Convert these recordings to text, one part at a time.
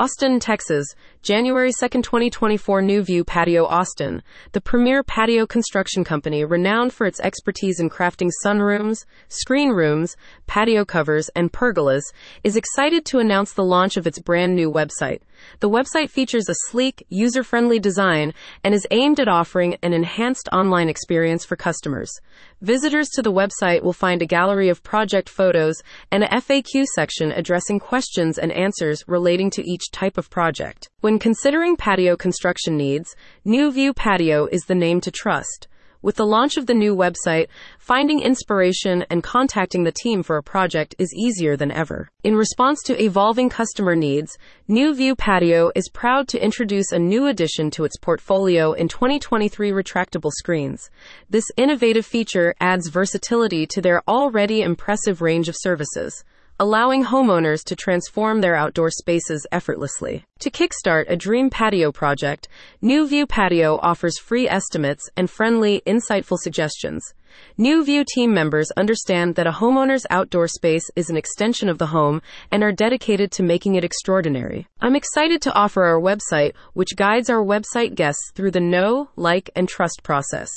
Austin, Texas, January 2, 2024. Nu-View Patio Austin, the premier patio construction company renowned for its expertise in crafting sunrooms, screen rooms, patio covers, and pergolas, is excited to announce the launch of its brand new website. The website features a sleek, user friendly design and is aimed at offering an enhanced online experience for customers. Visitors to the website will find a gallery of project photos and a FAQ section addressing questions and answers relating to each type of project. When considering patio construction needs, Nu-View Patio is the name to trust. With the launch of the new website, finding inspiration and contacting the team for a project is easier than ever. In response to evolving customer needs, Nu-View Patio is proud to introduce a new addition to its portfolio in 2023 retractable screens. This innovative feature adds versatility to their already impressive range of services allowing homeowners to transform their outdoor spaces effortlessly. To kickstart a dream patio project, Nu-View Patio offers free estimates and friendly, insightful suggestions. Nu-View team members understand that a homeowner's outdoor space is an extension of the home and are dedicated to making it extraordinary. I'm excited to offer our website, which guides our website guests through the know, like, and trust process.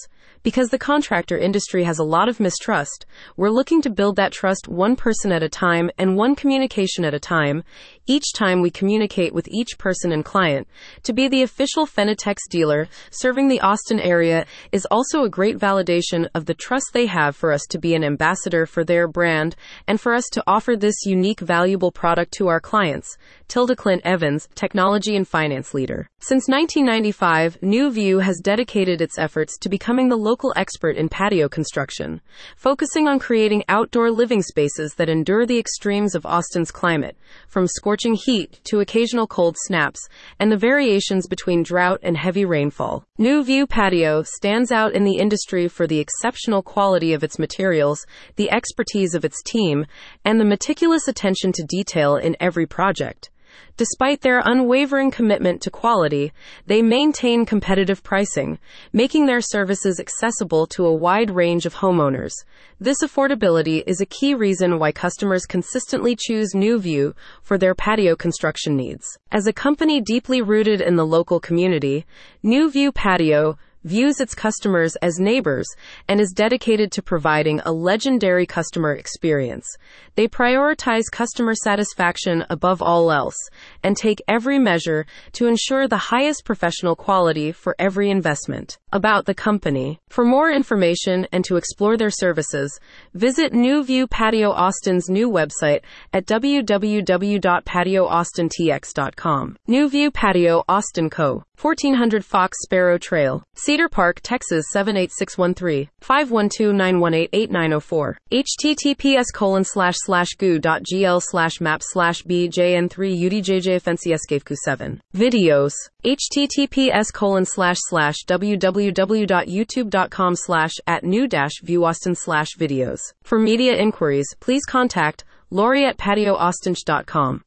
Because the contractor industry has a lot of mistrust, we're looking to build that trust one person at a time and one communication at a time, each time we communicate with each person and client. To be the official Fenetex dealer serving the Austin area is also a great validation of the trust they have for us to be an ambassador for their brand and for us to offer this unique, valuable product to our clients. Tilda Clint Evans, Technology and Finance Leader. Since 1995, Nu-View has dedicated its efforts to becoming the local expert in patio construction, focusing on creating outdoor living spaces that endure the extremes of Austin's climate, from scorching heat to occasional cold snaps, and the variations between drought and heavy rainfall. Nu-View Patio stands out in the industry for the exceptional quality of its materials, the expertise of its team, and the meticulous attention to detail in every project. Despite their unwavering commitment to quality, they maintain competitive pricing, making their services accessible to a wide range of homeowners. This affordability is a key reason why customers consistently choose Nu-View for their patio construction needs. As a company deeply rooted in the local community, Nu-View Patio views its customers as neighbors and is dedicated to providing a legendary customer experience. They prioritize customer satisfaction above all else and take every measure to ensure the highest professional quality for every investment. About the company. For more information and to explore their services, visit Nu-View Patio Austin's new website at www.patioaustintx.com. Nu-View Patio Austin Co. 1400 Fox Sparrow Trail, Cedar Park, Texas 78613, 512-918-8904, https colon slash slash goo.gl slash map slash bjn3 udjj FNCScaveku 7. Videos, https colon slash slash www.youtube.com slash at new dash view austin slash videos. For media inquiries, please contact Lori at patioaustintx.com.